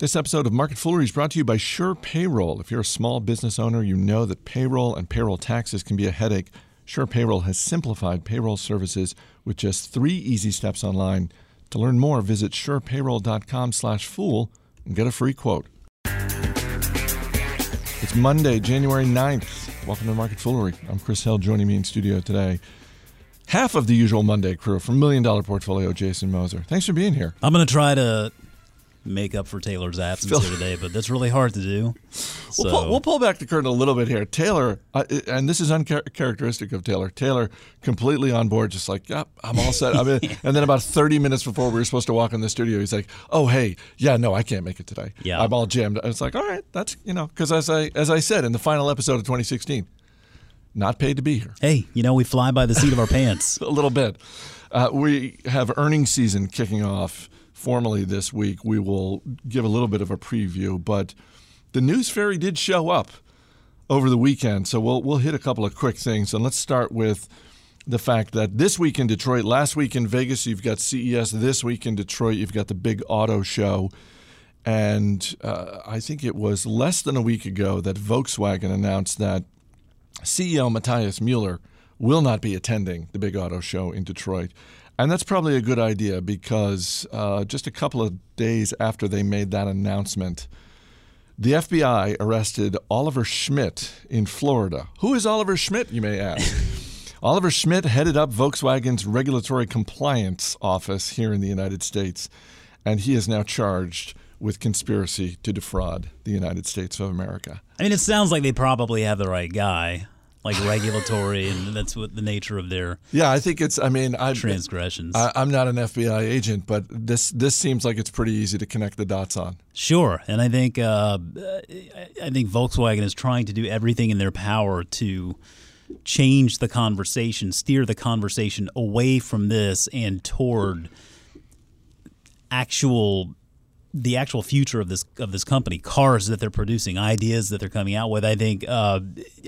This episode of Market Foolery is brought to you by Sure Payroll. If you're a small business owner, you know that payroll and payroll taxes can be a headache. Sure Payroll has simplified payroll services with just three easy steps online. To learn more, visit surepayroll.com slash fool and get a free quote. It's Monday, January 9th. Welcome to Market Foolery. I'm Chris Hill. Joining me in studio today, half of the usual Monday crew from Million Dollar Portfolio, Jason Moser. Thanks for being here. I'm going to try to make up for Taylor's absence here today, but that's really hard to do. So. We'll, pull, we'll pull back the curtain a little bit here. Taylor, uh, and this is uncharacteristic of Taylor. Taylor completely on board, just like, yep, I'm all set. I mean, and then about 30 minutes before we were supposed to walk in the studio, he's like, oh, hey, yeah, no, I can't make it today. Yeah. I'm all jammed. And it's like, all right, that's, you know, because as I, as I said in the final episode of 2016, not paid to be here. Hey, you know, we fly by the seat of our pants. a little bit. Uh, we have earnings season kicking off formally this week. We will give a little bit of a preview, but the news fairy did show up over the weekend, so we'll we'll hit a couple of quick things. And let's start with the fact that this week in Detroit, last week in Vegas, you've got CES. This week in Detroit, you've got the big auto show. And uh, I think it was less than a week ago that Volkswagen announced that CEO Matthias Mueller will not be attending the big auto show in Detroit. And that's probably a good idea because uh, just a couple of days after they made that announcement, the FBI arrested Oliver Schmidt in Florida. Who is Oliver Schmidt, you may ask? Oliver Schmidt headed up Volkswagen's regulatory compliance office here in the United States, and he is now charged with conspiracy to defraud the United States of America. I mean, it sounds like they probably have the right guy like regulatory, and that's what the nature of their yeah. I think it's. I mean, I'm, transgressions. I, am not an FBI agent, but this this seems like it's pretty easy to connect the dots on. Sure, and I think uh, I think Volkswagen is trying to do everything in their power to change the conversation, steer the conversation away from this and toward actual the actual future of this of this company, cars that they're producing, ideas that they're coming out with. I think uh,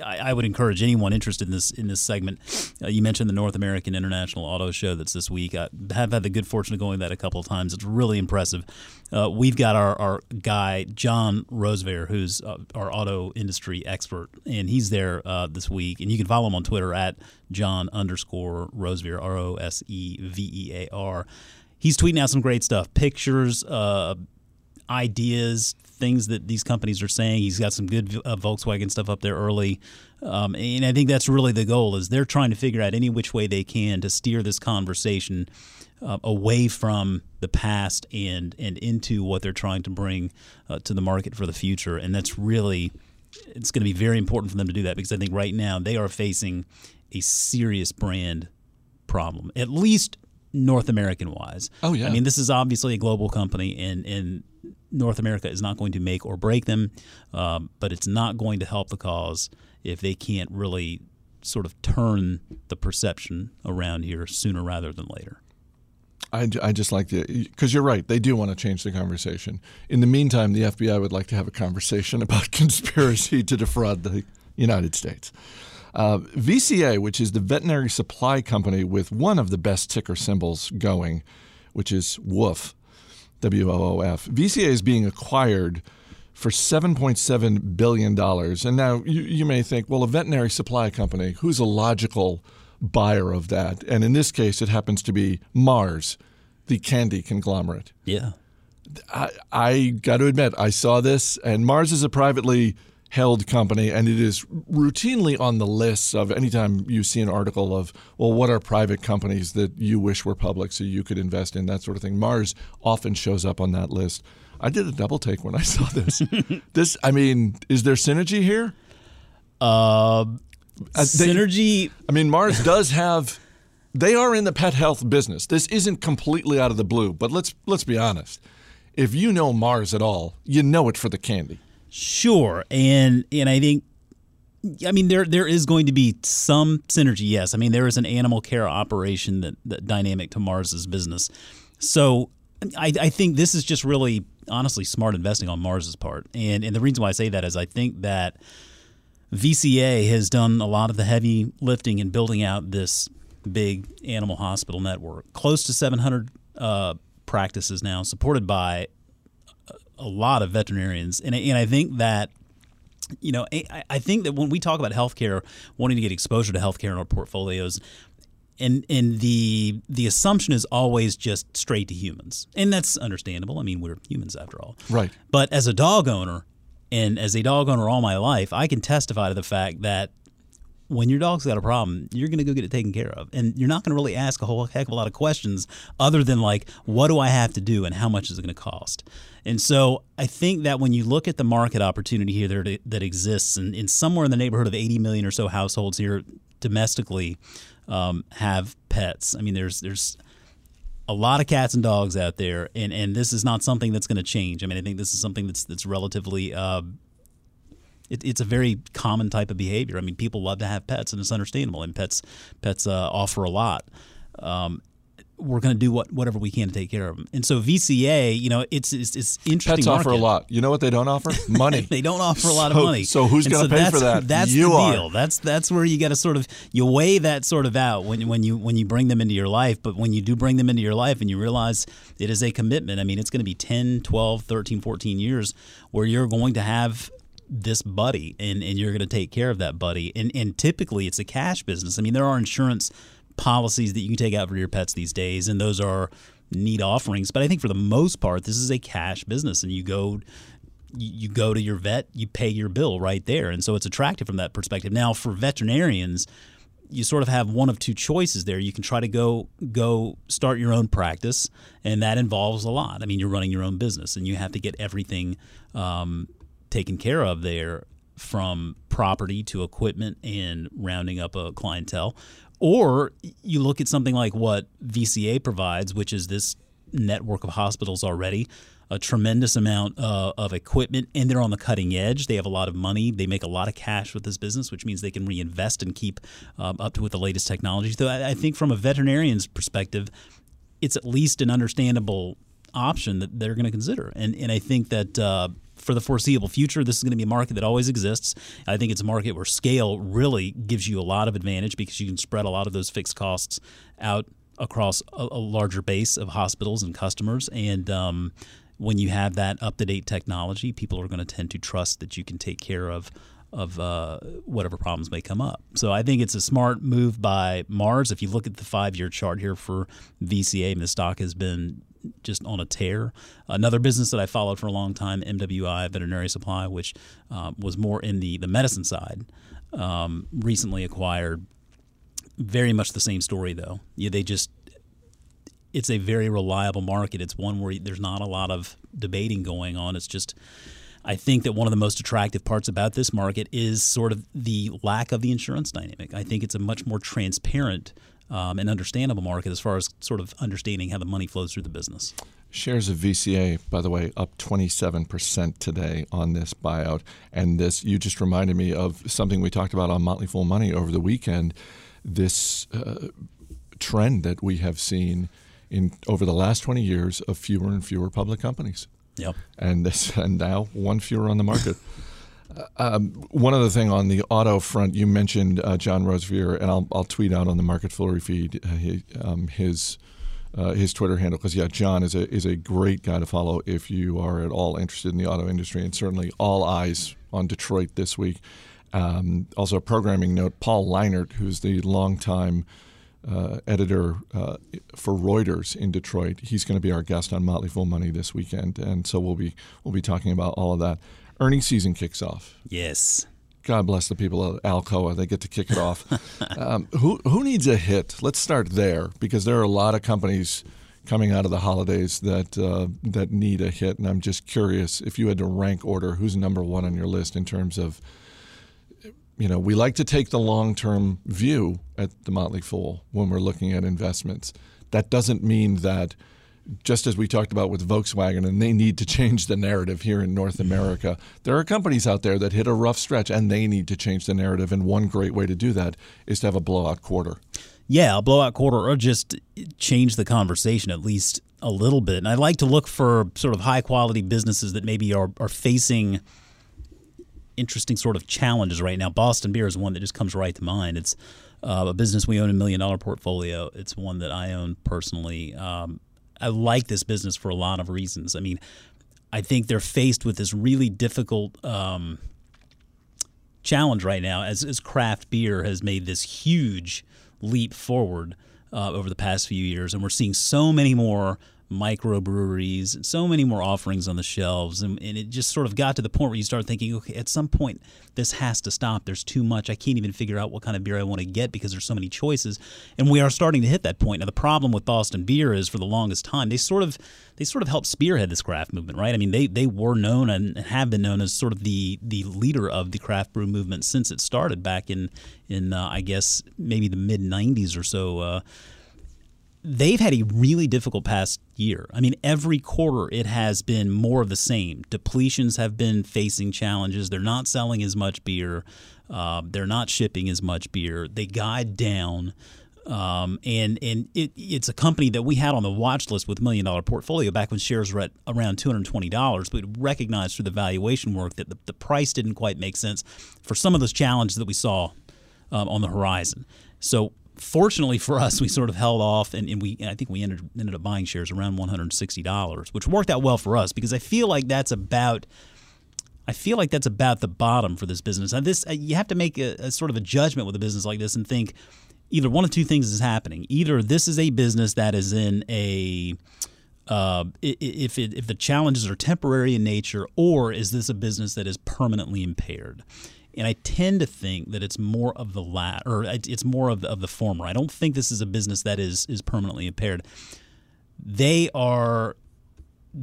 I, I, would encourage anyone interested in this in this segment. Uh, you mentioned the North American International Auto Show that's this week. I have had the good fortune of going that a couple of times. It's really impressive. Uh, we've got our, our guy John Rosevear, who's uh, our auto industry expert, and he's there uh, this week. And you can follow him on Twitter at John underscore Rosevear, R O S E V E A R he's tweeting out some great stuff, pictures, uh, ideas, things that these companies are saying. He's got some good uh, Volkswagen stuff up there early, um, and I think that's really the goal. Is they're trying to figure out any which way they can to steer this conversation uh, away from the past and and into what they're trying to bring uh, to the market for the future, and that's really it's going to be very important for them to do that because I think right now they are facing a serious brand problem, at least North American wise. Oh yeah. I mean, this is obviously a global company, and and North America is not going to make or break them, um, but it's not going to help the cause if they can't really sort of turn the perception around here sooner rather than later. I, I just like the because you're right. They do want to change the conversation. In the meantime, the FBI would like to have a conversation about conspiracy to defraud the United States. Uh, VCA, which is the veterinary supply company with one of the best ticker symbols going, which is WOOF, W O O F. VCA is being acquired for $7.7 billion. And now you, you may think, well, a veterinary supply company, who's a logical buyer of that? And in this case, it happens to be Mars, the candy conglomerate. Yeah. I, I got to admit, I saw this, and Mars is a privately held company, and it is routinely on the lists of anytime you see an article of, well, what are private companies that you wish were public so you could invest in, that sort of thing. Mars often shows up on that list. I did a double take when I saw this. this, I mean, is there synergy here? Uh, uh synergy. I mean, Mars does have. They are in the pet health business. This isn't completely out of the blue, but let's let's be honest. If you know Mars at all, you know it for the candy. Sure, and and I think I mean, there there is going to be some synergy. Yes, I mean there is an animal care operation that, that dynamic to Mars's business. So I, I think this is just really honestly smart investing on Mars's part. And and the reason why I say that is I think that VCA has done a lot of the heavy lifting in building out this big animal hospital network, close to 700 uh, practices now, supported by a lot of veterinarians, and and I think that you know, I, think that when we talk about healthcare, wanting to get exposure to healthcare in our portfolios, and and the the assumption is always just straight to humans, and that's understandable. I mean, we're humans after all, right? But as a dog owner, and as a dog owner all my life, I can testify to the fact that when your dog's got a problem, you're going to go get it taken care of. And you're not going to really ask a whole heck of a lot of questions other than, like, what do I have to do and how much is it going to cost? And so I think that when you look at the market opportunity here that, that exists, and in somewhere in the neighborhood of 80 million or so households here domestically um, have pets. I mean, there's there's a lot of cats and dogs out there, and, and this is not something that's going to change. I mean, I think this is something that's that's relatively uh, it, it's a very common type of behavior. I mean, people love to have pets, and it's understandable. And pets pets uh, offer a lot. Um, we're going to do what whatever we can to take care of them. And so VCA, you know, it's it's, it's interesting. Pets market. offer a lot. You know what they don't offer? Money. they don't offer a lot of money. So who's going to so pay for that? That's you the are. deal. That's that's where you got to sort of you weigh that sort of out when when you when you bring them into your life. But when you do bring them into your life and you realize it is a commitment. I mean, it's going to be 10, 12, 13, 14 years where you're going to have this buddy and, and you're going to take care of that buddy. And, and typically it's a cash business. I mean, there are insurance policies that you can take out for your pets these days, and those are neat offerings. But I think for the most part, this is a cash business, and you go you go to your vet, you pay your bill right there, and so it's attractive from that perspective. Now, for veterinarians, you sort of have one of two choices there. You can try to go go start your own practice, and that involves a lot. I mean, you're running your own business, and you have to get everything um, taken care of there from property to equipment and rounding up a clientele. Or you look at something like what VCA provides, which is this network of hospitals already, a tremendous amount uh, of equipment, and they're on the cutting edge. They have a lot of money. They make a lot of cash with this business, which means they can reinvest and keep um, up to with the latest technology. So I, I think from a veterinarian's perspective, it's at least an understandable option that they're going to consider. And and I think that uh, for the foreseeable future, this is going to be a market that always exists. I think it's a market where scale really gives you a lot of advantage because you can spread a lot of those fixed costs out across a, a larger base of hospitals and customers. And um, when you have that up to date technology, people are going to tend to trust that you can take care of of uh, whatever problems may come up. So I think it's a smart move by Mars. If you look at the five year chart here for VCA, and the stock has been just on a tear. Another business that I followed for a long time, MWI Veterinary Supply, which uh, was more in the, the medicine side, um, recently acquired. Very much the same story, though. Yeah, they just it's a very reliable market. It's one where there's not a lot of debating going on. It's just I think that one of the most attractive parts about this market is sort of the lack of the insurance dynamic. I think it's a much more transparent um, an understandable market as far as sort of understanding how the money flows through the business. Shares of VCA, by the way, up 27% today on this buyout. And this, you just reminded me of something we talked about on Motley Fool Money over the weekend. This uh, trend that we have seen in over the last 20 years of fewer and fewer public companies. Yep. And this, and now one fewer on the market. Um, one other thing on the auto front, you mentioned uh, John Rosevear, and I'll, I'll tweet out on the Market Foolery feed uh, he, um, his uh, his Twitter handle because yeah, John is a is a great guy to follow if you are at all interested in the auto industry, and certainly all eyes on Detroit this week. Um, also, a programming note: Paul Lienert, who's the longtime uh, editor uh, for Reuters in Detroit, he's going to be our guest on Motley Fool Money this weekend, and so we'll be we'll be talking about all of that earnings season kicks off. Yes. God bless the people at Alcoa. They get to kick it off. um, who who needs a hit? Let's start there because there are a lot of companies coming out of the holidays that uh, that need a hit, and I'm just curious if you had to rank order who's number one on your list in terms of. You know, we like to take the long term view at the Motley Fool when we're looking at investments. That doesn't mean that just as we talked about with Volkswagen, and they need to change the narrative here in North America. There are companies out there that hit a rough stretch, and they need to change the narrative. And one great way to do that is to have a blowout quarter. Yeah, a blowout quarter, or just change the conversation at least a little bit. And I like to look for sort of high quality businesses that maybe are, are facing interesting sort of challenges right now. Boston Beer is one that just comes right to mind. It's uh, a business we own a million dollar portfolio. It's one that I own personally. Um, I like this business for a lot of reasons. I mean, I think they're faced with this really difficult um, challenge right now as, as craft beer has made this huge leap forward uh, over the past few years. And we're seeing so many more microbreweries so many more offerings on the shelves. And, and, it just sort of got to the point where you start thinking okay at some point this has to stop. There's too much. I can't even figure out what kind of beer i want to get because there's so many choices. And we are starting to hit that point. Now the problem with boston beer is for the longest time they sort of they sort of helped spearhead this craft movement right? I mean they they were known and have been known as sort of the the leader of the craft brew movement since it started back in in uh, i guess maybe the mid 90s or so uh, they've had a really difficult past year. I mean, every quarter it has been more of the same. Depletions have been facing challenges. They're not selling as much beer. Uh, they're not shipping as much beer. They guide down. Um, and and it, it's a company that we had on the watch list with million dollar portfolio back when shares were at around two hundred twenty dollars. But we recognized through the valuation work that the, the price didn't quite make sense for some of those challenges that we saw um, on the horizon. So fortunately for us, we sort of held off, and, and we I think we ended ended up buying shares around one hundred sixty dollars, which worked out well for us because I feel like that's about. I feel like that's about the bottom for this business. And this you have to make a, a sort of a judgment with a business like this and think either one of two things is happening. Either this is a business that is in a uh, if it, if the challenges are temporary in nature, or is this a business that is permanently impaired? And I tend to think that it's more of the latter, or it's more of the, of the former. I don't think this is a business that is is permanently impaired. They are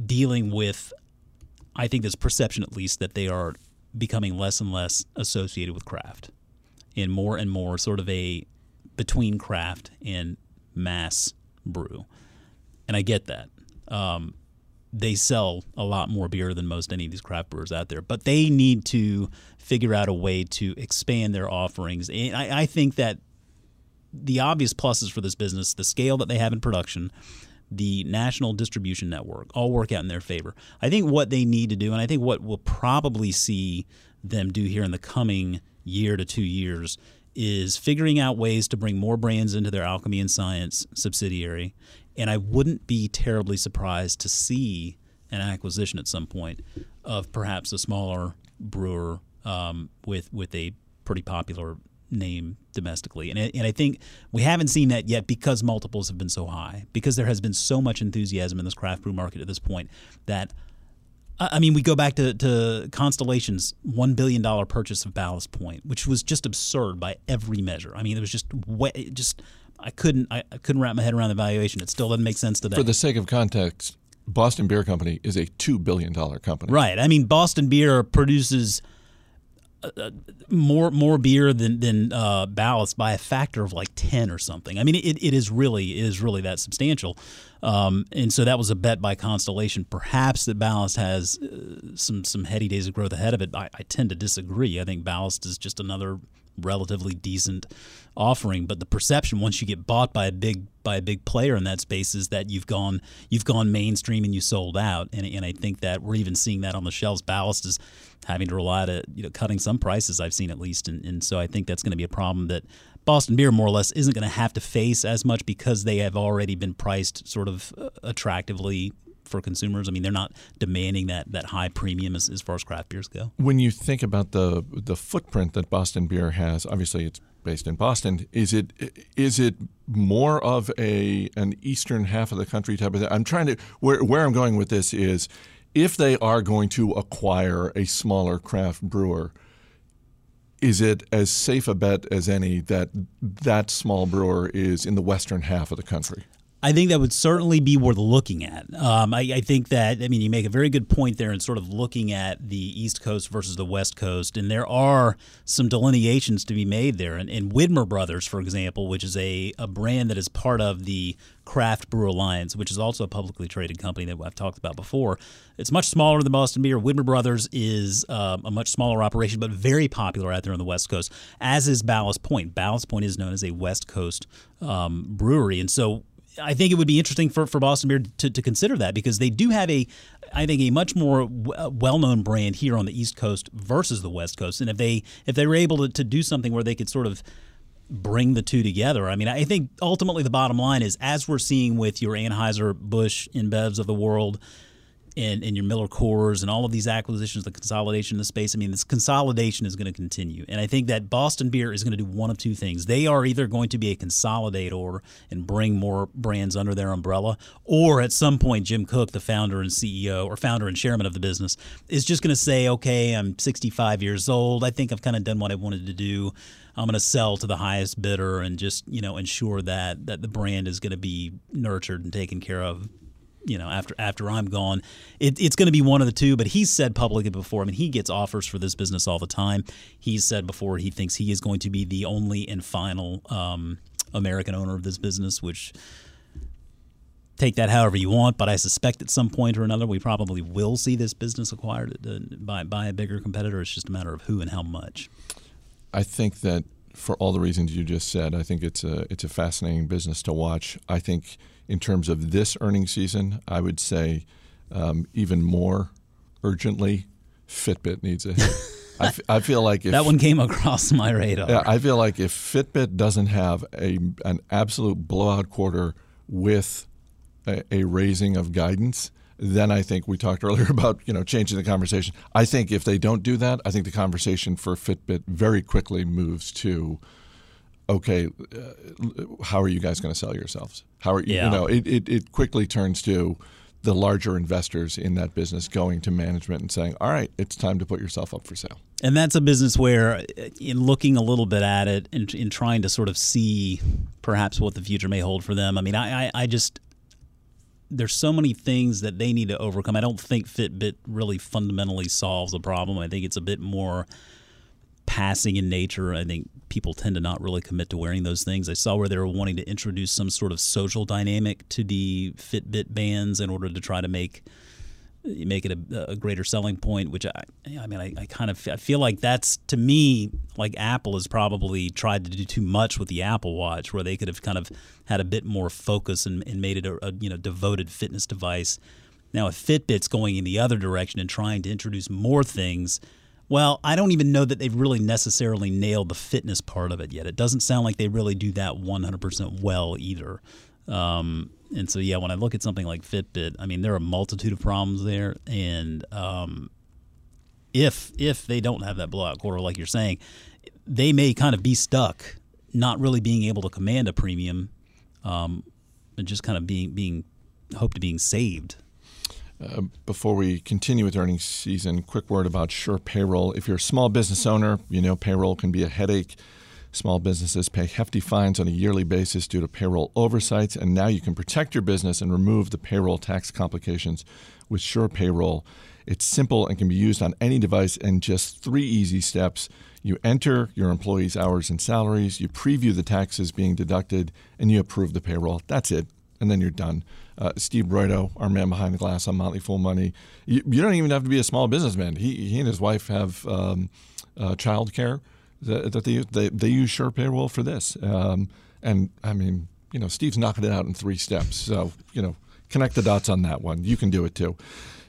dealing with, I think, this perception at least that they are becoming less and less associated with craft, and more and more sort of a between craft and mass brew. And I get that. Um, they sell a lot more beer than most any of these craft brewers out there, but they need to figure out a way to expand their offerings. And I, I think that the obvious pluses for this business, the scale that they have in production, the national distribution network, all work out in their favor. I think what they need to do, and I think what we'll probably see them do here in the coming year to two years, is figuring out ways to bring more brands into their Alchemy and Science subsidiary and I wouldn't be terribly surprised to see an acquisition at some point of perhaps a smaller brewer um, with with a pretty popular name domestically. And, and I think we haven't seen that yet because multiples have been so high, because there has been so much enthusiasm in this craft brew market at this point that. I mean, we go back to, to Constellation's $1 billion purchase of Ballast Point, which was just absurd by every measure. I mean, it was just, just I couldn't I, I couldn't wrap my head around the valuation. It still doesn't make sense today. For the sake of context, Boston Beer Company is a two billion dollar company. Right. I mean, Boston Beer produces uh, more more beer than than uh, Ballast by a factor of like ten or something. I mean, it, it is really it is really that substantial. Um, and so that was a bet by Constellation. Perhaps that Ballast has uh, some some heady days of growth ahead of it. I, I tend to disagree. I think Ballast is just another relatively decent offering. But the perception once you get bought by a big by a big player in that space is that you've gone you've gone mainstream and you sold out. And, and I think that we're even seeing that on the shelves. Ballast is having to rely to you know cutting some prices I've seen at least. And, and so I think that's going to be a problem that Boston Beer more or less isn't going to have to face as much because they have already been priced sort of uh, attractively for consumers? I mean, they're not demanding that that high premium as, as far as craft beers go. When you think about the the footprint that Boston Beer has, obviously it's based in Boston. Is it is it more of a an eastern half of the country type of thing? I'm trying to where where I'm going with this is if they are going to acquire a smaller craft brewer, is it as safe a bet as any that that small brewer is in the western half of the country? I think that would certainly be worth looking at. Um, I, I, think that, I mean, you make a very good point there in sort of looking at the East Coast versus the West Coast, and there are some delineations to be made there. And, and Widmer Brothers, for example, which is a, a brand that is part of the Craft Brew Alliance, which is also a publicly traded company that I've talked about before. It's much smaller than Boston Beer. Widmer Brothers is um, a much smaller operation, but very popular out there on the West Coast, as is Ballast Point. Ballast Point is known as a West Coast um, brewery. And so I think it would be interesting for, for Boston Beer to, to consider that because they do have a, I think, a much more uh, well known brand here on the East Coast versus the West Coast. And if they if they were able to, to do something where they could sort of bring the two together, I mean, I think ultimately the bottom line is as we're seeing with your Anheuser Busch InBevs of the world and, and your Miller Coors and all of these acquisitions, the consolidation in the space. I mean, this consolidation is going to continue. And I think that Boston Beer is going to do one of two things. They are either going to be a consolidator and bring more brands under their umbrella, or at some point, Jim Koch, the founder and CEO or founder and chairman of the business, is just going to say, okay, I'm 65 years old. I think I've kind of done what I wanted to do. I'm going to sell to the highest bidder and just you know ensure that that the brand is going to be nurtured and taken care of you know after after I'm gone. It, it's going to be one of the two. But he's said publicly before. I mean, he gets offers for this business all the time. He's said before he thinks he is going to be the only and final um, American owner of this business, which. Take that however you want, but I suspect at some point or another we probably will see this business acquired uh, by by a bigger competitor. It's just a matter of who and how much. I think that for all the reasons you just said, I think it's a it's a fascinating business to watch. I think in terms of this earnings season, I would say um, even more urgently, Fitbit needs a hit. I, f- I feel like if, that one came across my radar. Yeah, I feel like if Fitbit doesn't have a an absolute blowout quarter with a, a raising of guidance, then I think we talked earlier about you know changing the conversation. I think if they don't do that, I think the conversation for Fitbit very quickly moves to okay, uh, how are you guys going to sell yourselves? How are you? Yeah. You know, it, it, it quickly turns to the larger investors in that business going to management and saying, all right, it's time to put yourself up for sale. And that's a business where, uh, in looking a little bit at it and in trying to sort of see perhaps what the future may hold for them, I mean, I, I, I just there's so many things that they need to overcome. I don't think Fitbit really fundamentally solves the problem. I think it's a bit more passing in nature. I think people tend to not really commit to wearing those things. I saw where they were wanting to introduce some sort of social dynamic to the Fitbit bands in order to try to make make it a, a greater selling point. Which I, I mean, I, I, kind of I feel like that's to me like Apple has probably tried to do too much with the Apple Watch, where they could have kind of had a bit more focus and, and made it a, a you know devoted fitness device. Now, if Fitbit's going in the other direction and trying to introduce more things well, I don't even know that they've really necessarily nailed the fitness part of it yet. It doesn't sound like they really do that 100% well either. Um, and so, yeah, when I look at something like Fitbit, I mean, there are a multitude of problems there. And um, if if they don't have that blowout quarter, like you're saying, they may kind of be stuck, not really being able to command a premium, um, and just kind of being being hope to being saved uh, before we continue with earnings season, quick word about Sure Payroll. If you're a small business owner, you know payroll can be a headache. Small businesses pay hefty fines on a yearly basis due to payroll oversights, and now you can protect your business and remove the payroll tax complications with Sure Payroll. It's simple and can be used on any device in just three easy steps. You enter your employees' hours and salaries, you preview the taxes being deducted, and you approve the payroll. That's it and then you're done. Uh, Steve Broido, our man behind the glass on Motley Fool Money. You, you, don't even have to be a small businessman. He, he and his wife have um, uh, child care that, that, they. They, they use Sure Payroll for this. Um, and I mean, you know, Steve's knocking it out in three steps. So, you know, connect the dots on that one. You can do it too.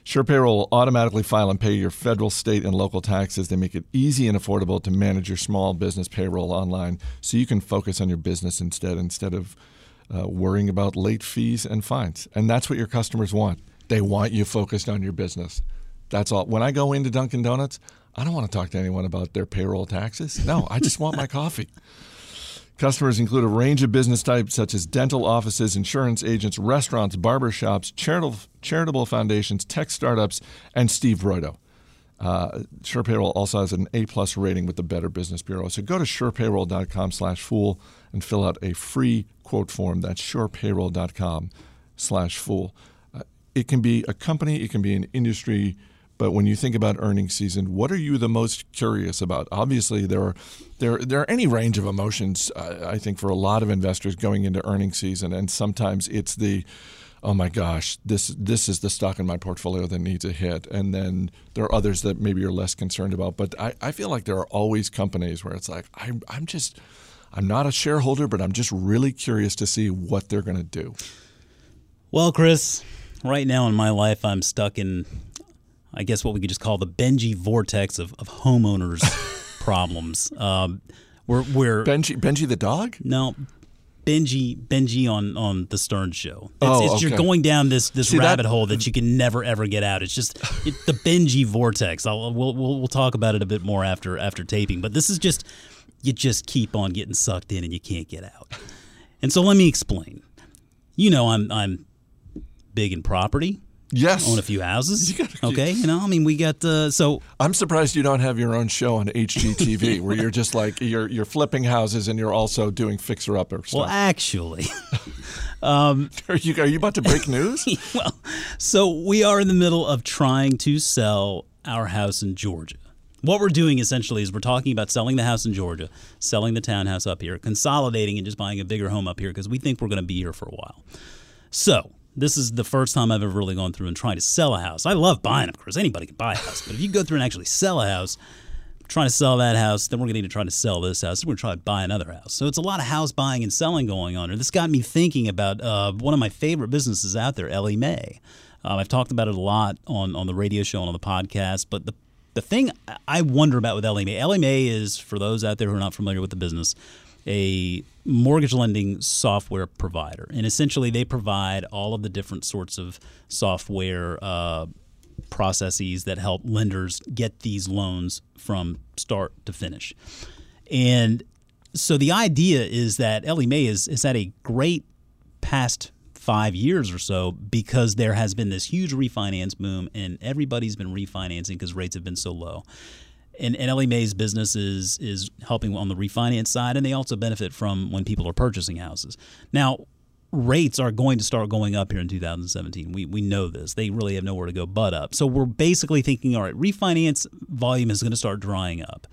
Sure Payroll will automatically file and pay your federal, state, and local taxes. They make it easy and affordable to manage your small business payroll online so you can focus on your business instead instead of uh, worrying about late fees and fines. And that's what your customers want. They want you focused on your business. That's all. When I go into Dunkin' Donuts, I don't want to talk to anyone about their payroll taxes. No, I just want my coffee. Customers include a range of business types such as dental offices, insurance agents, restaurants, barbershops, charitable, charitable foundations, tech startups, and Steve Broido. Uh, Sure Payroll also has an A plus rating with the Better Business Bureau. So go to surepayroll.com slash fool and fill out a free quote form. That's surepayroll.com slash fool. Uh, it can be a company, it can be an industry, but when you think about earnings season, what are you the most curious about? Obviously, there are there there are any range of emotions. Uh, I think for a lot of investors going into earnings season, and sometimes it's the oh my gosh, this this is the stock in my portfolio that needs a hit. And then there are others that maybe you're less concerned about. But I, I feel like there are always companies where it's like, I'm, I'm just, I'm not a shareholder, but I'm just really curious to see what they're going to do. Well, Chris, right now in my life, I'm stuck in, I guess, what we could just call the Benji vortex of, of homeowners' problems. Um, we're, we're Benji, Benji the dog? No, Benji Benji on on the Stern Show. It's, Oh, it's, You're going down this this See, that- rabbit hole that you can never ever get out. It's just it, the Benji vortex. I'll, we'll, we'll we'll talk about it a bit more after after taping. But this is just you just keep on getting sucked in and you can't get out. And so let me explain. You know, I'm I'm big in property. Yes. Own a few houses. You okay, you know, I mean, we got uh, so I'm surprised you don't have your own show on HGTV where you're just like you're you're flipping houses and you're also doing fixer upper well, actually, actually. are you are you about to break news? well, so we are in the middle of trying to sell our house in Georgia. What we're doing essentially is we're talking about selling the house in Georgia, selling the townhouse up here, consolidating and just buying a bigger home up here because we think we're going to be here for a while. So, this is the first time I've ever really gone through and trying to sell a house. I love buying, of course. Anybody can buy a house. But if you go through and actually sell a house, trying to sell that house, then we're going to need to try to sell this house. Then we're going to try to buy another house. So it's a lot of house buying and selling going on. And this got me thinking about uh, one of my favorite businesses out there, Ellie Mae. Um, I've talked about it a lot on, on the radio show and on the podcast. But the, the thing I wonder about with LMA, LMA is, for those out there who are not familiar with the business, a mortgage lending software provider. And essentially, they provide all of the different sorts of software uh, processes that help lenders get these loans from start to finish. And so the idea is that Ellie Mae is, is at a great past five years or so because there has been this huge refinance boom and everybody's been refinancing because rates have been so low. And, and Ellie Mae's business is is helping on the refinance side, and they also benefit from when people are purchasing houses. Now, rates are going to start going up here in 2017. We we know this. They really have nowhere to go but up. So we're basically thinking, all right, refinance volume is going to start drying up.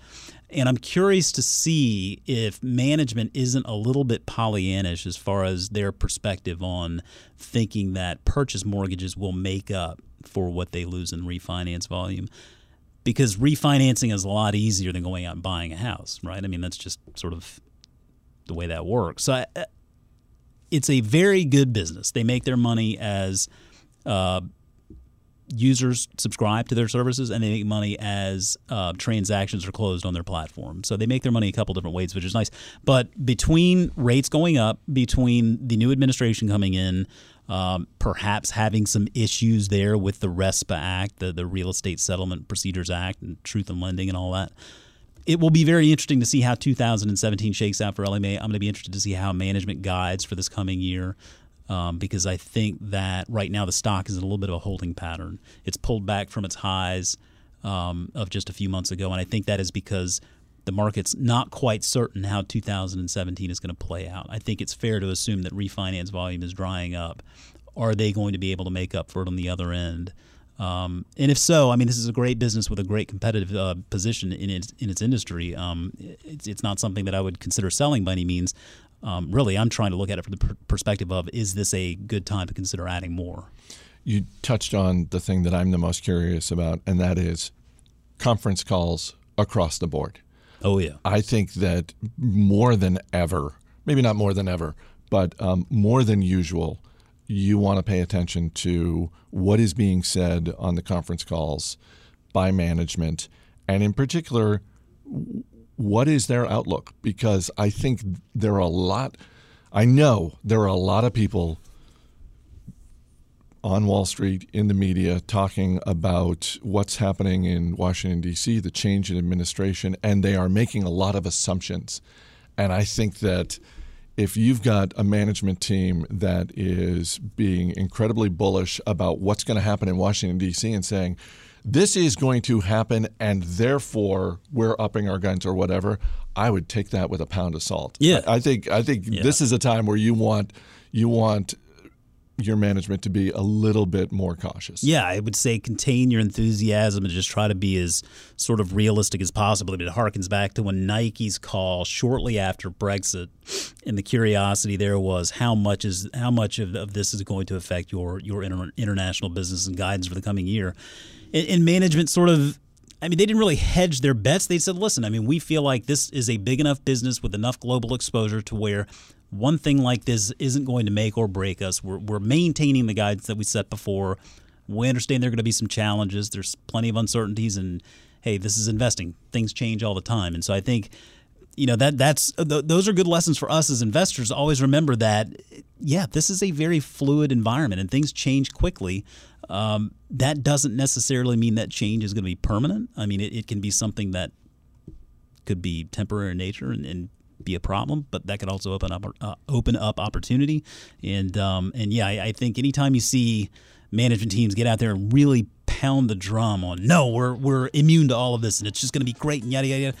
And I'm curious to see if management isn't a little bit Pollyannish as far as their perspective on thinking that purchase mortgages will make up for what they lose in refinance volume. Because refinancing is a lot easier than going out and buying a house, right? I mean, that's just sort of the way that works. So I, it's a very good business. They make their money as uh, users subscribe to their services, and they make money as uh, transactions are closed on their platform. So they make their money a couple different ways, which is nice. But between rates going up, between the new administration coming in, um, perhaps having some issues there with the RESPA Act, the, the Real Estate Settlement Procedures Act, and Truth in Lending, and all that it will be very interesting to see how 2017 shakes out for LMA. I'm going to be interested to see how management guides for this coming year. Um, because I think that right now the stock is in a little bit of a holding pattern. It's pulled back from its highs um, of just a few months ago, and I think that is because the market's not quite certain how 2017 is going to play out. I think it's fair to assume that refinance volume is drying up. Are they going to be able to make up for it on the other end? Um, and if so, I mean, this is a great business with a great competitive uh, position in its in its industry. Um, it's it's not something that I would consider selling by any means. Um, really, I'm trying to look at it from the per- perspective of is this a good time to consider adding more? You touched on the thing that I'm the most curious about, and that is conference calls across the board. Oh yeah, I think that more than ever, maybe not more than ever, but um, more than usual, you want to pay attention to what is being said on the conference calls by management, and in particular, what is their outlook? Because I think there are a lot, I know there are a lot of people on Wall Street, in the media, talking about what's happening in Washington, D.C., the change in administration, and they are making a lot of assumptions. And I think that if you've got a management team that is being incredibly bullish about what's going to happen in Washington, D.C., and saying, this is going to happen, and therefore we're upping our guns or whatever. I would take that with a pound of salt. Yeah. I I think I think this is a time where you want you want your management to be a little bit more cautious. Yeah, I would say contain your enthusiasm and just try to be as sort of realistic as possible. It harkens back to when Nike's call shortly after Brexit, and the curiosity there was how much is how much of, of this is going to affect your your inter- international business and guidance for the coming year. And, management sort of. I mean, they didn't really hedge their bets. They said, listen, I mean, we feel like this is a big enough business with enough global exposure to where one thing like this isn't going to make or break us. We're, we're maintaining the guidance that we set before. We understand there are going to be some challenges. There's plenty of uncertainties, and hey, this is investing. Things change all the time, and so I think you know that that's th- those are good lessons for us as investors. Always remember that, yeah, this is a very fluid environment and things change quickly. Um, that doesn't necessarily mean that change is going to be permanent. I mean, it, it, can be something that could be temporary in nature and, and be a problem, but that could also open up uh, open up opportunity. And um, and yeah, I, I think anytime you see management teams get out there and really pound the drum on no, we're we're immune to all of this and it's just going to be great and yada yada yada.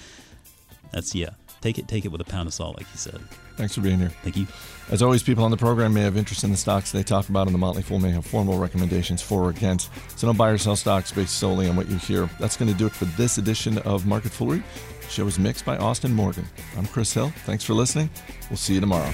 That's yeah. Take it take it with a pound of salt, like you said. Thanks for being here. Thank you. As always, people on the program may have interest in the stocks they talk about, and the Motley Fool may have formal recommendations for or against. So don't buy or sell stocks based solely on what you hear. That's going to do it for this edition of Market Foolery. The show is mixed by Austin Morgan. I'm Chris Hill. Thanks for listening. We'll see you tomorrow.